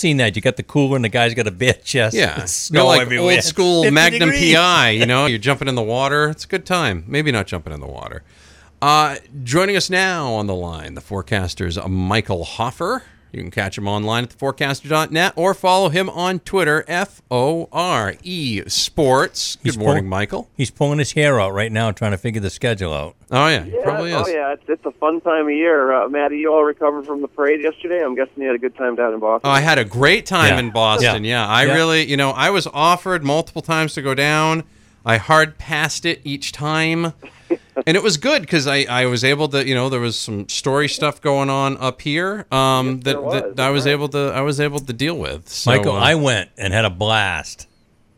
seen that. You got the cooler and the guy's got a bear chest. Yeah, It's snow like everywhere. old school Magnum degrees. PI. You know, you're jumping in the water. It's a good time. Maybe not jumping in the water. Uh, joining us now on the line, the forecaster's Michael Hoffer. You can catch him online at theforecaster.net or follow him on Twitter, F O R E Sports. Good He's morning, pull- Michael. He's pulling his hair out right now, trying to figure the schedule out. Oh, yeah, he Yeah, probably oh yeah, it's, it's a fun time of year. Uh, Maddie, you all recovered from the parade yesterday. I'm guessing you had a good time down in Boston. Oh, I had a great time Yeah. in Boston. Yeah, Yeah. I Yeah. really, you know, I was offered multiple times to go down. I hard passed it each time. And it was good because I, I was able to, you know, there was some story stuff going on up here um, Yes, that, was. that I was right. able to I was able to deal with. So, Michael, uh, I went and had a blast.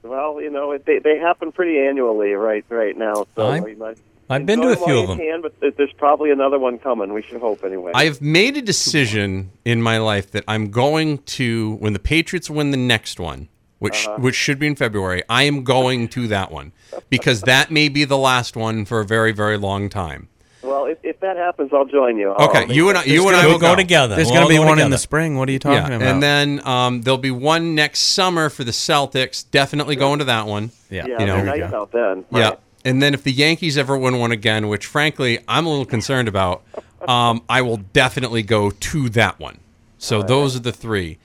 well, you know, it, they they happen pretty annually right right now. So I'm- you might I've been to a few of them. Can, but there's probably another one coming. We should hope anyway. I've made a decision in my life that I'm going to when the Patriots win the next one, which Uh-huh. which should be in February. I am going to that one because that may be the last one for a very very long time. well, if, if that happens, I'll join you. I'll- Okay, you and I, you and I We'll will go together. There's We'll going to be go one in the spring. What are you talking Yeah, about? and then um, there'll be one next summer for the Celtics. Definitely going to that one. yeah, Yeah, you know, There we nice out then. Yeah. And then if the Yankees ever win one again, which frankly I'm a little concerned about, um, I will definitely go to that one. So those are the three.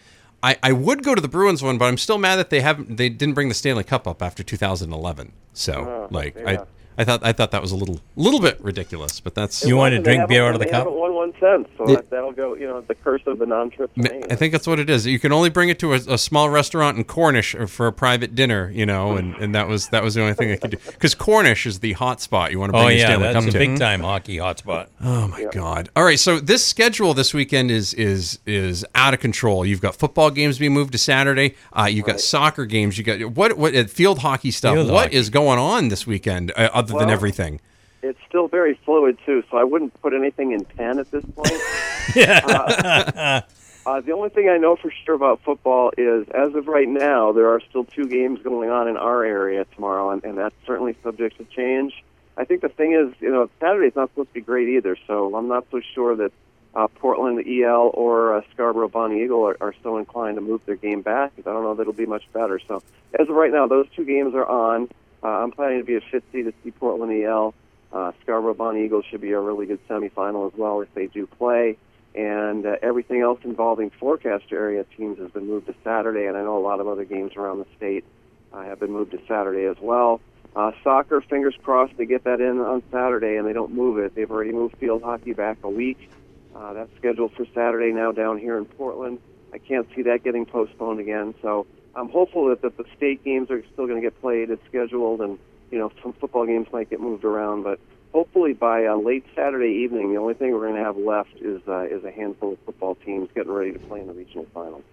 I, I would go to the Bruins one, but I'm still mad that they haven't they didn't bring the Stanley Cup up after 2011. So Oh, like yeah. I I thought I thought that was a little little bit ridiculous, but that's You wanted to drink beer out of the they cup? haven't won one cent, so It- that, that'll go. You know, the curse of the non-trip. I think that's what it is. You can only bring it to a, a small restaurant in Cornish for a private dinner, you know, and, and that was that was the only thing I could do. Because Cornish is the hot spot you want to bring Oh your yeah, Stanley that's a to. big time hockey hotspot. Oh my god! All right, so this schedule this weekend is is is out of control. You've got football games being moved to Saturday. Uh, you've got soccer games. You got what what uh, field hockey stuff. Field What is hockey. going on this weekend uh, other than everything? it's still very fluid too, so I wouldn't put anything in pen at this point. uh, uh, the only thing I know for sure about football is, as of right now, there are still two games going on in our area tomorrow, and, and that's certainly subject to change. I think the thing is, you know, Saturday's not supposed to be great either, so I'm not so sure that uh, Portland, the EL, or uh, Scarborough Bonnie Eagle are, are so inclined to move their game back. I don't know that it'll be much better. So, as of right now, those two games are on. Uh, I'm planning to be a Fitzy to see Portland EL. Uh, Scarborough Bonnie Eagles should be a really good semifinal as well if they do play. And uh, everything else involving forecast area teams has been moved to Saturday, and I know a lot of other games around the state uh, have been moved to Saturday as well. Uh, soccer, fingers crossed, they get that in on Saturday and they don't move it. They've already moved field hockey back a week. Uh, that's scheduled for Saturday now down here in Portland. I can't see that getting postponed again. So I'm hopeful that, that the state games are still going to get played as scheduled, and you know some football games might get moved around. But hopefully by uh, late Saturday evening, the only thing we're going to have left is uh, is a handful of football teams getting ready to play in the regional finals.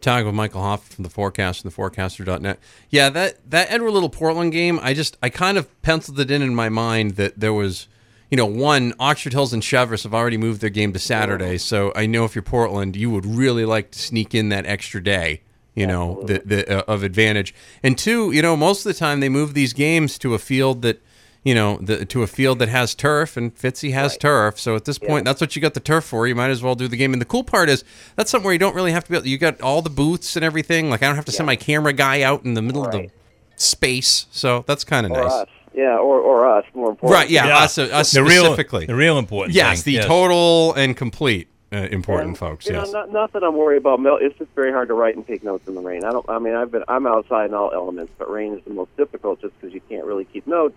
Talking with Michael Hoff from the Forecast and theforecaster.net. Yeah, that that Edward Little Portland game, I just I kind of penciled it in in my mind that there was, you know, one Oxford Hills and Cheverus have already moved their game to Saturday, so I know if you're Portland, you would really like to sneak in that extra day, you know, the, the uh, of advantage. And two, you know, most of the time they move these games to a field that you know, the, to a field that has turf, and Fitzy has turf. So at this point, that's what you got the turf for. You might as well do the game. And the cool part is that's something where you don't really have to be. Able, you got all the booths and everything. Like I don't have to send my camera guy out in the middle of the space. So that's kind of nice. us, yeah, or or us, more important. Right? Yeah, us, uh, us the real, specifically. the real important. yes, thing. the total and complete uh, important, And, folks. You Yes. know, not, not that I'm worried about. Mil- it's just very hard to write and take notes in the rain. I don't. I mean, I've been. I'm outside in all elements, but rain is the most difficult, just because you can't really keep notes.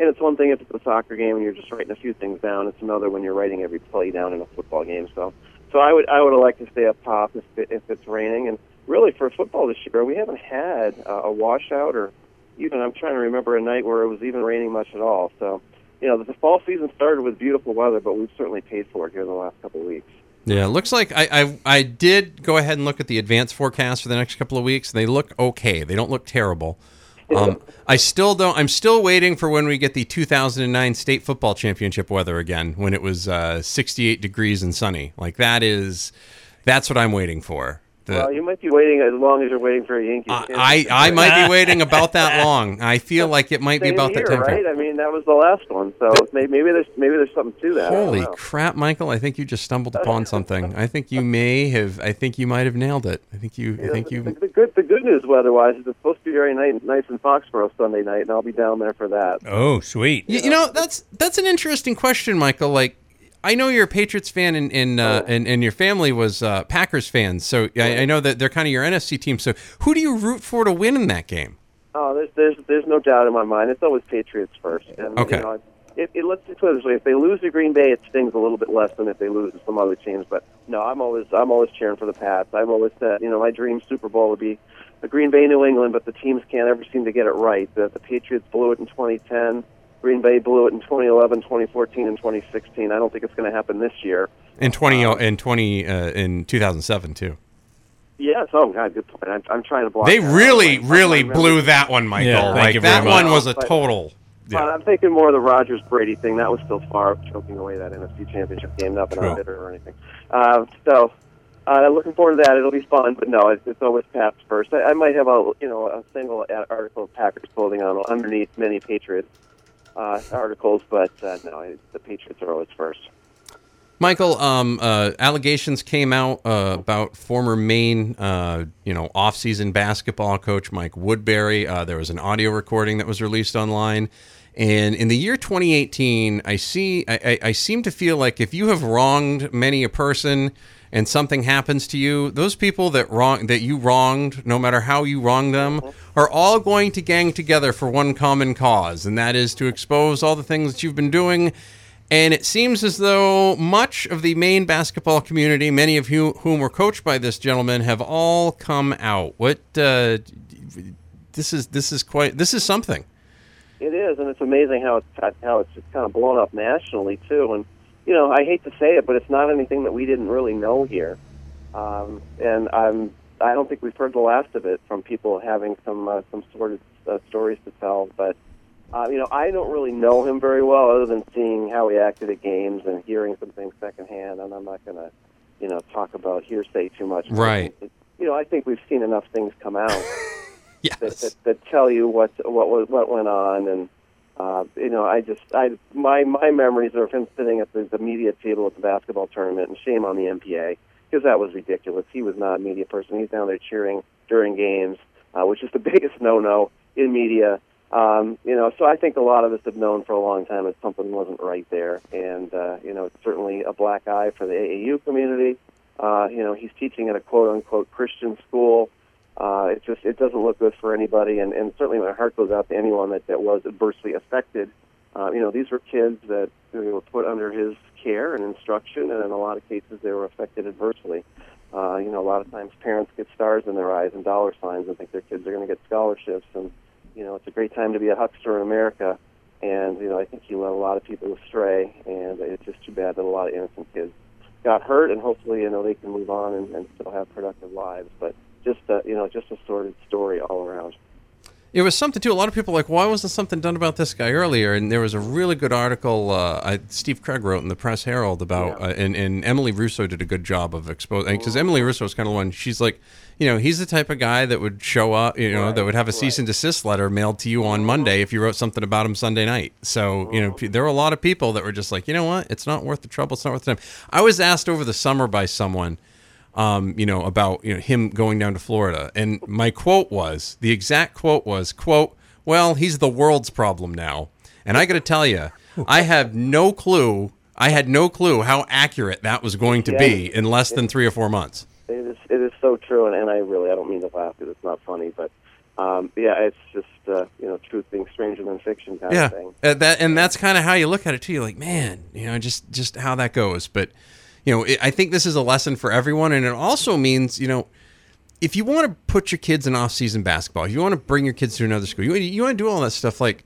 And it's one thing if it's a soccer game and you're just writing a few things down. It's another when you're writing every play down in a football game. So, so I would I would like to stay up top if it, if it's raining. And really for football this year, we haven't had uh, a washout or even I'm trying to remember a night where it was even raining much at all. So, you know, the fall season started with beautiful weather, but we've certainly paid for it here in the last couple of weeks. Yeah, it looks like I, I I did go ahead and look at the advanced forecast for the next couple of weeks. They look okay. They don't look terrible. Um, I still don't. I'm still waiting for when we get the 2009 state football championship weather again, when it was uh, 68 degrees and sunny. Like that is, that's what I'm waiting for. The, well, you might be waiting as long as you're waiting for a Yankees. I, I, I might be waiting about that long. I feel like it might be about here, that time. right? I mean, that was the last one, so maybe, maybe there's maybe there's something to that. Holy crap, Michael! I think you just stumbled upon something. I think you may have. I think you might have nailed it. I think you. I think the, you. the good the good news weather-wise is it's supposed to be very nice, nice in Foxborough Sunday night, and I'll be down there for that. Oh, sweet. You, you know, that's that's an interesting question, Michael. Like, I know you're a Patriots fan, and and uh, and, and your family was uh, Packers fans. So I, I know that they're kind of your NFC team. So who do you root for to win in that game? Oh, there's there's there's no doubt in my mind. It's always Patriots first. And, Okay. You know, it, it, let's just put it this way: if they lose to Green Bay, it stings a little bit less than if they lose to some other teams. But no, I'm always I'm always cheering for the Pats. I've always said, you know, my dream Super Bowl would be the Green Bay New England, but the teams can't ever seem to get it right. The, the Patriots blew it in 2010. Green Bay blew it in 2011, 2014, and 2016. I don't think it's going to happen this year. In twenty in twenty uh, in two thousand seven too. Yes. Oh God, good point. I'm, I'm trying to block. They that really, My- my really blew that one, Michael. Yeah, thank like you very that much. one was a But- total. But Yeah. I'm thinking more of the Rodgers Brady thing. That was still far choking away that NFC Championship game. Nothing True. on bitter or anything. Uh, so, uh, looking forward to that. It'll be fun. But no, it's, it's always Pats first. I, I might have a you know a single article of Packers clothing on underneath many Patriots uh, articles, but uh, no, the Patriots are always first. Michael, um, uh, allegations came out uh, about former Maine, uh, you know, off-season basketball coach Mike Woodbury. Uh, there was an audio recording that was released online, and in the year 2018, I see, I, I, I seem to feel like if you have wronged many a person and something happens to you, those people that wrong that you wronged, no matter how you wronged them, are all going to gang together for one common cause, and that is to expose all the things that you've been doing. And it seems as though much of the Maine basketball community, many of whom, whom were coached by this gentleman, have all come out. What uh, this is this is quite this is something. It is, and it's amazing how it's how it's just kind of blown up nationally too. And you know, I hate to say it, but it's not anything that we didn't really know here. Um, and I'm I don't think we've heard the last of it from people having some uh, some sort of uh, stories to tell. But uh, you know, I don't really know him very well, other than seeing how he acted at games and hearing some things secondhand. And I'm not going to, you know, talk about hearsay too much. Right. You know, I think we've seen enough things come out that, Yes. that, that tell you what what what went on and uh, you know I just I my my memories are of him sitting at the, the media table at the basketball tournament and shame on the MPA because that was ridiculous. He was not a media person. He's down there cheering during games, uh, which is the biggest no-no in media. Um, you know, so I think a lot of us have known for a long time that something wasn't right there, and uh, you know, it's certainly a black eye for the AAU community. Uh, you know, he's teaching at a quote-unquote Christian school. Uh, it just it doesn't look good for anybody, and, and certainly my heart goes out to anyone that, that was adversely affected. Uh, you know, these were kids that you know, were put under his care and instruction, and in a lot of cases they were affected adversely. Uh, you know, a lot of times parents get stars in their eyes and dollar signs and think their kids are going to get scholarships, and you know, it's a great time to be a huckster in America. And you know, I think he led a lot of people astray, and it's just too bad that a lot of innocent kids got hurt, and hopefully, you know, they can move on and, and still have productive lives. But just, uh, you know, just a sordid story all around. It was something too. A lot of people like, why wasn't something done about this guy earlier? And there was a really good article uh, I, Steve Craig wrote in the Press Herald about, Yeah. uh, and, and Emily Russo did a good job of exposing. Because Emily Russo is kind of one. She's like, you know, he's the type of guy that would show up, you know, that would have a cease right. and desist letter mailed to you on Monday if you wrote something about him Sunday night. So you know, p- there were a lot of people that were just like, you know what, it's not worth the trouble. It's not worth the time. I was asked over the summer by someone um, you know, about you know him going down to Florida, and my quote was the exact quote was quote, "Well, he's the world's problem now," and I got to tell you, I have no clue. I had no clue how accurate that was going to be in less than three or four months. It is, it is so true, and, and I really, I don't mean to laugh because it's not funny, but um, yeah, it's just, uh, you know, truth being stranger than fiction kind Yeah, of thing. Yeah, Uh, that and that's kind of how you look at it too. You're like, man, you know, just just how that goes. But you know, I think this is a lesson for everyone, and it also means you know. If you want to put your kids in off-season basketball, if you want to bring your kids to another school, you, you want to do all that stuff. Like,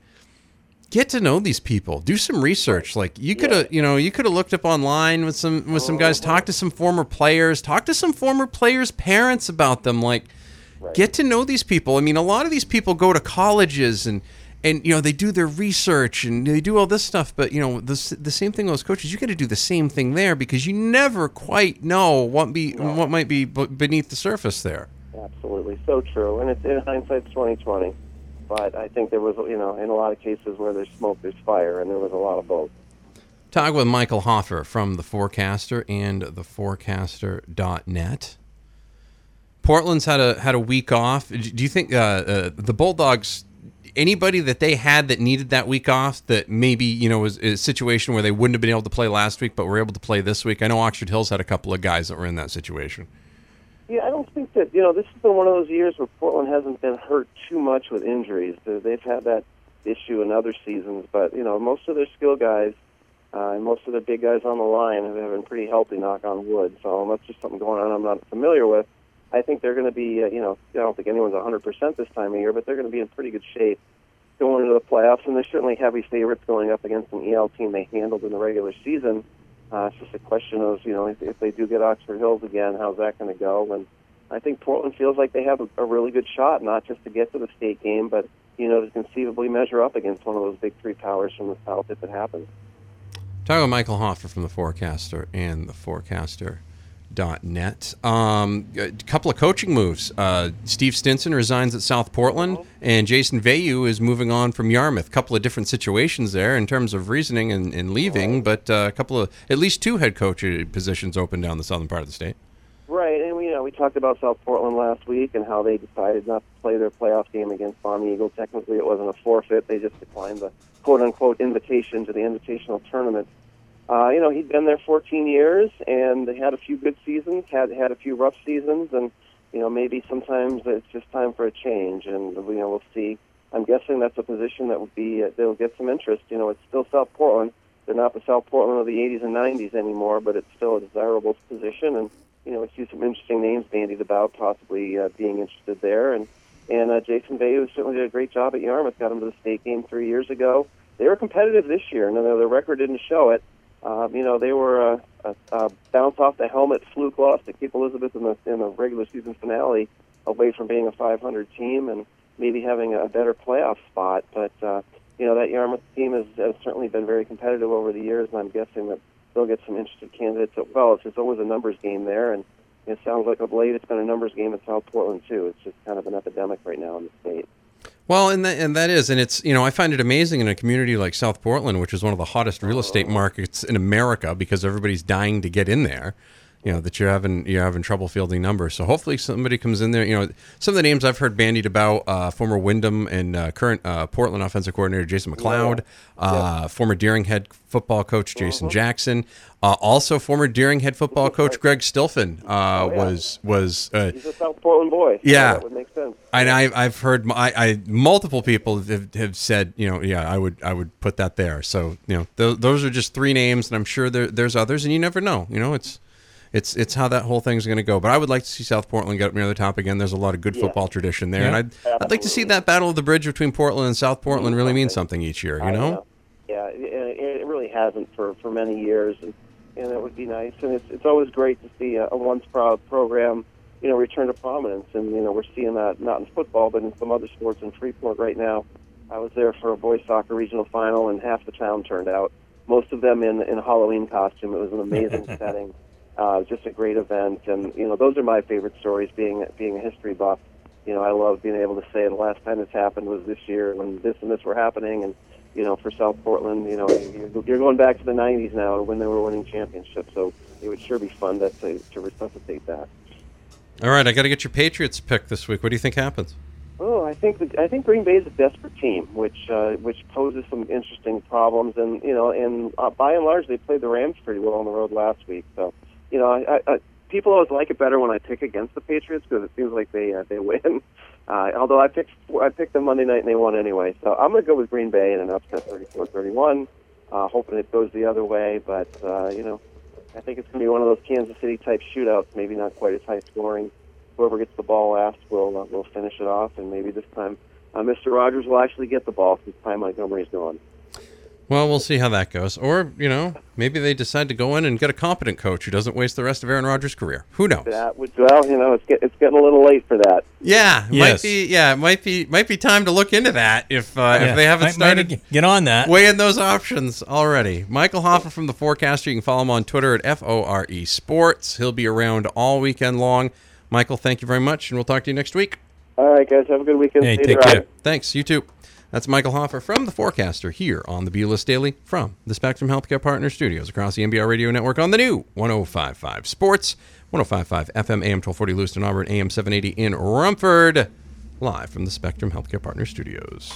get to know these people, do some research. Like, you could have, you know, you could have looked up online with some with some oh, guys, talk to some former players, talk to some former players' parents about them. Like, get to know these people. I mean, a lot of these people go to colleges and and you know they do their research and they do all this stuff. But you know the the same thing with coaches. You got to do the same thing there because you never quite know what be what might be beneath the surface there. Absolutely, so true. And it's in hindsight, twenty twenty. But I think there was, you know, in a lot of cases where there's smoke, there's fire, and there was a lot of both. Talk with Michael Hoffer from the Forecaster and theforecaster.net. Portland's had a had a week off. Do you think uh, uh, the Bulldogs? Anybody that they had that needed that week off, that maybe you know was a situation where they wouldn't have been able to play last week, but were able to play this week. I know Oxford Hills had a couple of guys that were in that situation. Yeah, I don't think that you know this has been one of those years where Portland hasn't been hurt too much with injuries. They- They've had that issue in other seasons, but you know most of their skill guys uh, and most of the big guys on the line have been pretty healthy. Knock on wood. So unless there's something going on I'm not familiar with, I think they're going to be. Uh, you know, I don't think anyone's 100% this time of year, but they're going to be in pretty good shape going into the playoffs. And they're certainly heavy favorites going up against an EL team they handled in the regular season. Uh, it's just a question of, you know, if, if they do get Oxford Hills again, how's that going to go? And I think Portland feels like they have a, a really good shot, not just to get to the state game, but, you know, to conceivably measure up against one of those big three powers from the South if it happens. Talking Michael Hoffer from the Forecaster and the Forecaster.net. Um, a couple of coaching moves. Uh, Steve Stinson resigns at South Portland, and Jason Veayo is moving on from Yarmouth. A couple of different situations there in terms of reasoning and, and leaving, but uh, a couple of at least two head coach positions open down the southern part of the state. Right, and we, you know, we talked about South Portland last week and how they decided not to play their playoff game against Bonnie Eagle. Technically, it wasn't a forfeit; they just declined the quote-unquote invitation to the invitational tournament. Uh, you know, he'd been there 14 years, and had a few good seasons, had had a few rough seasons, and you know, maybe sometimes it's just time for a change. And you know, we'll see. I'm guessing that's a position that would be uh, they'll get some interest. You know, it's still South Portland. They're not the South Portland of the 80s and 90s anymore, but it's still a desirable position. And you know, we see some interesting names bandied about, possibly uh, being interested there. And and uh, Jason Veayo certainly did a great job at Yarmouth. Got him to the state game three years ago. They were competitive this year, and their record didn't show it. Um, you know, they were a, a, a bounce off the helmet fluke loss to Cape Elizabeth in the in the regular season finale, away from being a 500 team and maybe having a better playoff spot. But uh, you know, that Yarmouth team has, has certainly been very competitive over the years, and I'm guessing that they'll get some interested candidates. As well, it's just always a numbers game there, and it sounds like of late it's been a numbers game in South Portland too. It's just kind of an epidemic right now in the state. Well, and that, and that is, and it's you know I find it amazing in a community like South Portland, which is one of the hottest real estate markets in America because everybody's dying to get in there. You know that you're having you're having trouble fielding numbers. So hopefully somebody comes in there. You know some of the names I've heard bandied about: uh, former Windham and uh, current uh, Portland offensive coordinator Jason McLeod, uh, former Deering head football coach Jason Jackson, uh, also former Deering head football coach Greg Stilphen uh, was was uh, He's a South Portland boy. Yeah. that would make sense. and I, I've heard I, I multiple people have, have said you know yeah I would I would put that there so you know th- those are just three names and I'm sure there, there's others and you never know you know it's it's it's how that whole thing's going to go but I would like to see South Portland get up near the top again there's a lot of good football tradition there and I'd I'd like to see that battle of the bridge between Portland and South Portland really mean something each year you I know Yeah, it, it really hasn't for for many years, and and it would be nice. And it's it's always great to see a, a once proud program, you know, return to prominence. And you know, we're seeing that not in football, but in some other sports in Freeport right now. I was there for a boys soccer regional final, and half the town turned out. Most of them in in Halloween costume. It was an amazing setting. Uh, just a great event, and you know, those are my favorite stories. Being being a history buff, you know, I love being able to say the last time this happened was this year when this and this were happening, and you know, for South Portland, you know, you're, going back to the '90s now when they were winning championships. So it would sure be fun to to, to resuscitate that. all right I got to get your Patriots pick this week what do you think happens Oh, I think I think Green Bay is a desperate team, which uh, which poses some interesting problems, and you know, and uh, by and large, they played the Rams pretty well on the road last week. So, you know, I, I, people always like it better when I pick against the Patriots because it seems like they uh, they win. Uh, although I picked I picked them Monday night and they won anyway, so I'm going to go with Green Bay in an upset 34-31, uh, hoping it goes the other way. But uh, you know, I think it's going to be one of those Kansas City type shootouts, maybe not quite as high scoring. Whoever gets the ball last will uh, will finish it off, and maybe this time uh, Mr. Rogers will actually get the ball since Ty Montgomery's gone. Well, we'll see how that goes. Or, you know, maybe they decide to go in and get a competent coach who doesn't waste the rest of Aaron Rodgers' career. Who knows? That would well, you know, it's get, it's getting a little late for that. Yeah, might Yes. be. Yeah, it might be. Might be time to look into that if uh, Yeah. if they haven't Might- might started g- get on that. weighing those options already. Michael Hoffer from the Forecaster. You can follow him on Twitter at f o r e Sports. He'll be around all weekend long. Michael, thank you very much, and we'll talk to you next week. All right, guys, have a good weekend. Hey, take dry. care. Thanks. You too. That's Michael Hoffer from the Forecaster here on the B-List Daily from the Spectrum Healthcare Partner Studios across the NBR Radio Network on the new 105.5 Sports, 105.5 FM, AM 1240 Lewiston, Auburn, AM 780 in Rumford, live from the Spectrum Healthcare Partner Studios.